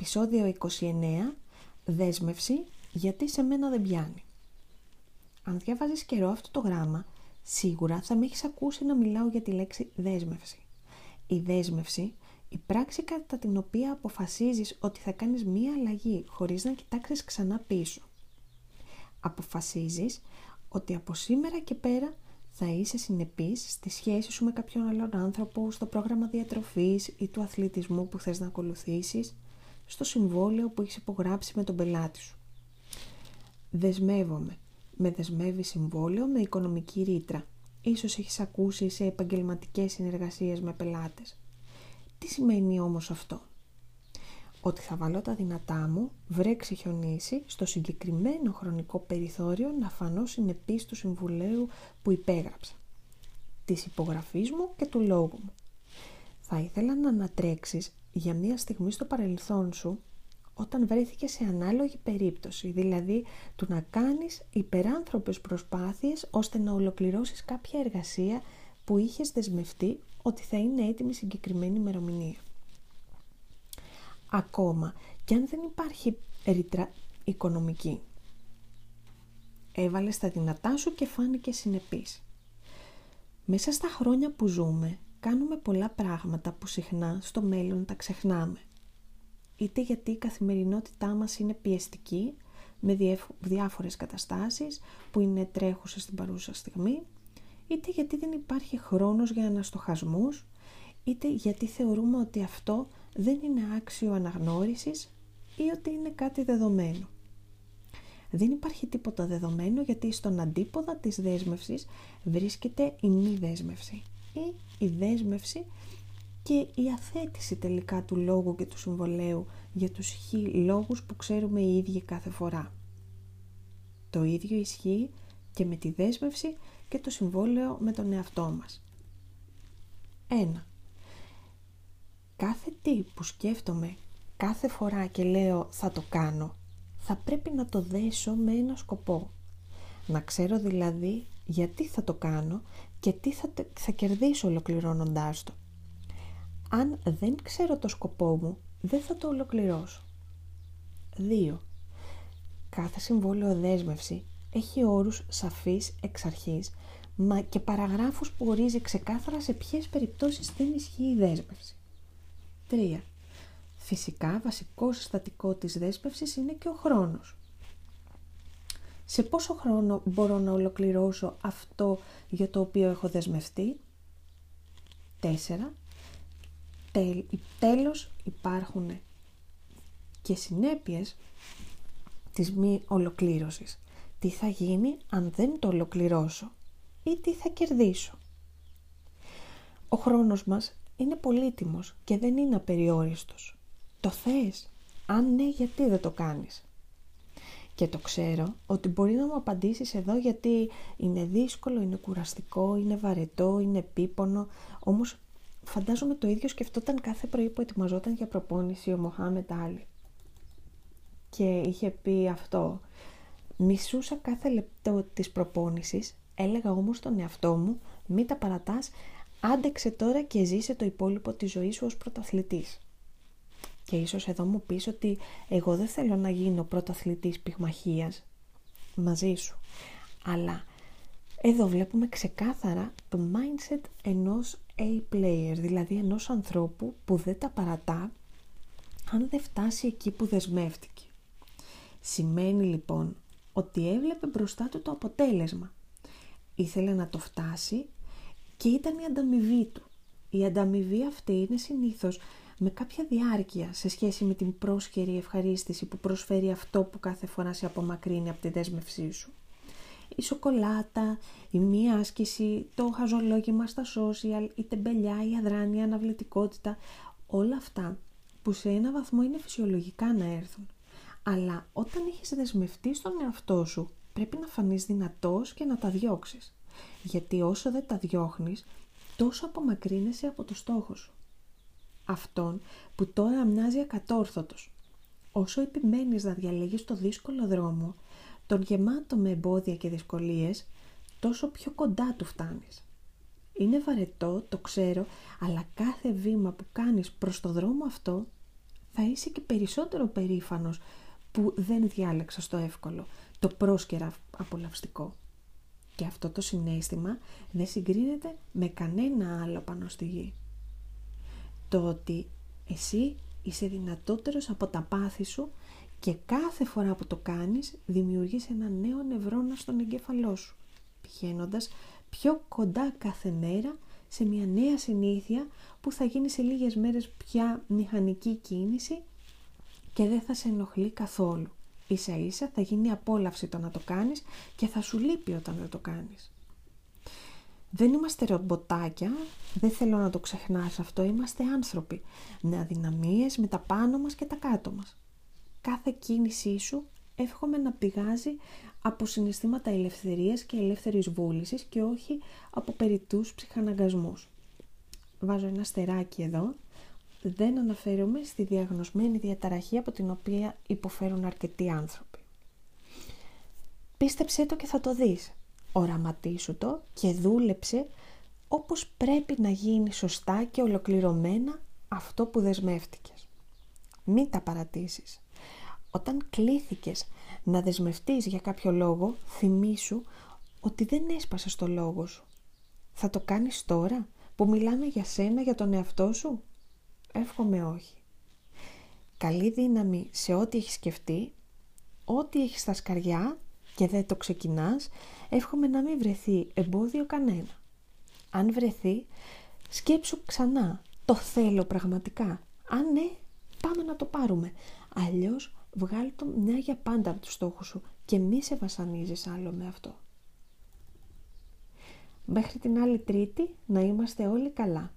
Επισόδιο 29. Δέσμευση γιατί σε μένα δεν πιάνει. Αν διαβάζεις καιρό αυτό το γράμμα, σίγουρα θα με έχεις ακούσει να μιλάω για τη λέξη δέσμευση. Η δέσμευση, η πράξη κατά την οποία αποφασίζεις ότι θα κάνεις μία αλλαγή χωρίς να κοιτάξεις ξανά πίσω. Αποφασίζεις ότι από σήμερα και πέρα θα είσαι συνεπής στη σχέση σου με κάποιον άλλον άνθρωπο, στο πρόγραμμα διατροφής ή του αθλητισμού που θες να ακολουθήσεις, στο συμβόλαιο που έχεις υπογράψει με τον πελάτη σου. Δεσμεύομαι. Με δεσμεύει συμβόλαιο με οικονομική ρήτρα. Ίσως έχεις ακούσει σε επαγγελματικές συνεργασίες με πελάτες. Τι σημαίνει όμως αυτό; Ότι θα βάλω τα δυνατά μου, βρέξει χιονίσει, στο συγκεκριμένο χρονικό περιθώριο να φανώ συνεπής του συμβουλίου που υπέγραψα, της υπογραφής μου και του λόγου μου. Θα ήθελα να ανατρέξεις για μία στιγμή στο παρελθόν σου όταν βρέθηκε σε ανάλογη περίπτωση, δηλαδή του να κάνεις υπεράνθρωπες προσπάθειες ώστε να ολοκληρώσεις κάποια εργασία που είχες δεσμευτεί ότι θα είναι έτοιμη συγκεκριμένη ημερομηνία ακόμα και αν δεν υπάρχει ρητρα οικονομική. Έβαλες τα δυνατά σου και φάνηκες συνεπής. Μέσα στα χρόνια που ζούμε, κάνουμε πολλά πράγματα που συχνά στο μέλλον τα ξεχνάμε. Είτε γιατί η καθημερινότητά μας είναι πιεστική, με διάφορες καταστάσεις που είναι τρέχουσες στην παρούσα στιγμή, είτε γιατί δεν υπάρχει χρόνος για αναστοχασμούς, είτε γιατί θεωρούμε ότι αυτό δεν είναι άξιο αναγνώρισης ή ότι είναι κάτι δεδομένο. Δεν υπάρχει τίποτα δεδομένο γιατί στον αντίποδα της δέσμευσης βρίσκεται η μη δέσμευση ή η δέσμευση και η αθέτηση τελικά του λόγου και του συμβολέου για τους χι λόγους που ξέρουμε οι ίδιοι κάθε φορά. Το ίδιο ισχύει και με τη δέσμευση και το συμβόλαιο με τον εαυτό μας. 1 κάθε τι που σκέφτομαι κάθε φορά και λέω θα το κάνω, θα πρέπει να το δέσω με ένα σκοπό. Να ξέρω δηλαδή γιατί θα το κάνω και τι θα, θα κερδίσω ολοκληρώνοντάς το. Αν δεν ξέρω το σκοπό μου, δεν θα το ολοκληρώσω. 2. Κάθε συμβόλαιο δέσμευση έχει όρους σαφείς εξ αρχής μα και παραγράφους που ορίζει ξεκάθαρα σε ποιες περιπτώσεις δεν ισχύει η δέσμευση. 3. Φυσικά βασικός συστατικός της δέσπευσης είναι και ο χρόνος. Σε πόσο χρόνο μπορώ να ολοκληρώσω αυτό για το οποίο έχω δεσμευτεί; 4. Τέλος υπάρχουν και συνέπειες της μη ολοκλήρωσης. Τι θα γίνει αν δεν το ολοκληρώσω ή τι θα κερδίσω; Ο χρόνος μας είναι πολύτιμος και δεν είναι απεριόριστος. Το θες; Αν ναι, γιατί δεν το κάνεις; Και το ξέρω ότι μπορεί να μου απαντήσεις εδώ γιατί είναι δύσκολο, είναι κουραστικό, είναι βαρετό, είναι επίπονο, όμως φαντάζομαι το ίδιο σκεφτόταν κάθε πρωί που ετοιμαζόταν για προπόνηση ο Μοχάμετ Άλλη. Και είχε πει αυτό. Μισούσα κάθε λεπτό της προπόνησης, έλεγα όμως στον εαυτό μου, μη τα παρατάς, Άντεξε τώρα και ζήσε το υπόλοιπο της ζωής σου ως πρωταθλητής. Και ίσως εδώ μου πεις ότι εγώ δεν θέλω να γίνω πρωταθλητής πυγμαχίας μαζί σου. Αλλά εδώ βλέπουμε ξεκάθαρα το mindset ενός A-player, δηλαδή ενός ανθρώπου που δεν τα παρατά αν δεν φτάσει εκεί που δεσμεύτηκε. Σημαίνει λοιπόν ότι έβλεπε μπροστά του το αποτέλεσμα. Ήθελε να το φτάσει και ήταν η ανταμοιβή του. Η ανταμοιβή αυτή είναι συνήθως με κάποια διάρκεια σε σχέση με την πρόσχερη ευχαρίστηση που προσφέρει αυτό που κάθε φορά σε απομακρύνει από τη δέσμευσή σου. Η σοκολάτα, η μία άσκηση, το χαζολόγημα στα social, η τεμπελιά, η αδράνεια, η αναβλητικότητα, όλα αυτά που σε ένα βαθμό είναι φυσιολογικά να έρθουν. Αλλά όταν έχεις δεσμευτεί στον εαυτό σου, πρέπει να φανείς δυνατός και να τα διώξεις γιατί όσο δεν τα διώχνεις, τόσο απομακρύνεσαι από το στόχο σου. Αυτόν που τώρα μοιάζει ακατόρθωτος. Όσο επιμένεις να διαλέγεις το δύσκολο δρόμο, τον γεμάτο με εμπόδια και δυσκολίες, τόσο πιο κοντά του φτάνεις. Είναι βαρετό, το ξέρω, αλλά κάθε βήμα που κάνεις προς το δρόμο αυτό θα είσαι και περισσότερο περήφανος που δεν διάλεξα το εύκολο, το πρόσκαιρα απολαυστικό. Και αυτό το συνέστημα δεν συγκρίνεται με κανένα άλλο πάνω στη γη. Το ότι εσύ είσαι δυνατότερος από τα πάθη σου και κάθε φορά που το κάνεις δημιουργείς ένα νέο νευρώνα στον εγκέφαλό σου, πηγαίνοντας πιο κοντά κάθε μέρα σε μια νέα συνήθεια που θα γίνει σε λίγες μέρες πια μηχανική κίνηση και δεν θα σε ενοχλεί καθόλου. Ίσα ίσα θα γίνει απόλαυση το να το κάνεις και θα σου λείπει όταν δεν το κάνεις. Δεν είμαστε ρομποτάκια, δεν θέλω να το ξεχνάς αυτό, είμαστε άνθρωποι με αδυναμίες, με τα πάνω μας και τα κάτω μας. Κάθε κίνησή σου εύχομαι να πηγάζει από συναισθήματα ελευθερίας και ελεύθερης βούλησης και όχι από περιτούς ψυχαναγκασμούς. Βάζω ένα στεράκι εδώ. Δεν αναφέρομαι στη διαγνωσμένη διαταραχή από την οποία υποφέρουν αρκετοί άνθρωποι. Πίστεψέ το και θα το δεις. Οραματίσου το και δούλεψε όπως πρέπει να γίνει σωστά και ολοκληρωμένα αυτό που δεσμεύτηκες. Μην τα παρατήσεις. Όταν κλήθηκες να δεσμευτείς για κάποιο λόγο, θυμήσου ότι δεν έσπασες το λόγο σου. Θα το κάνεις τώρα που μιλάμε για σένα, για τον εαυτό σου; Εύχομαι όχι. Καλή δύναμη σε ό,τι έχεις σκεφτεί, ό,τι έχεις στα σκαριά και δεν το ξεκινάς, εύχομαι να μην βρεθεί εμπόδιο κανένα. Αν βρεθεί, σκέψου ξανά. Το θέλω πραγματικά. Αν ναι, πάμε να το πάρουμε. Αλλιώς βγάλει το μια για πάντα από τους στόχους σου και μη σε βασανίζεις άλλο με αυτό. Μέχρι την άλλη τρίτη να είμαστε όλοι καλά.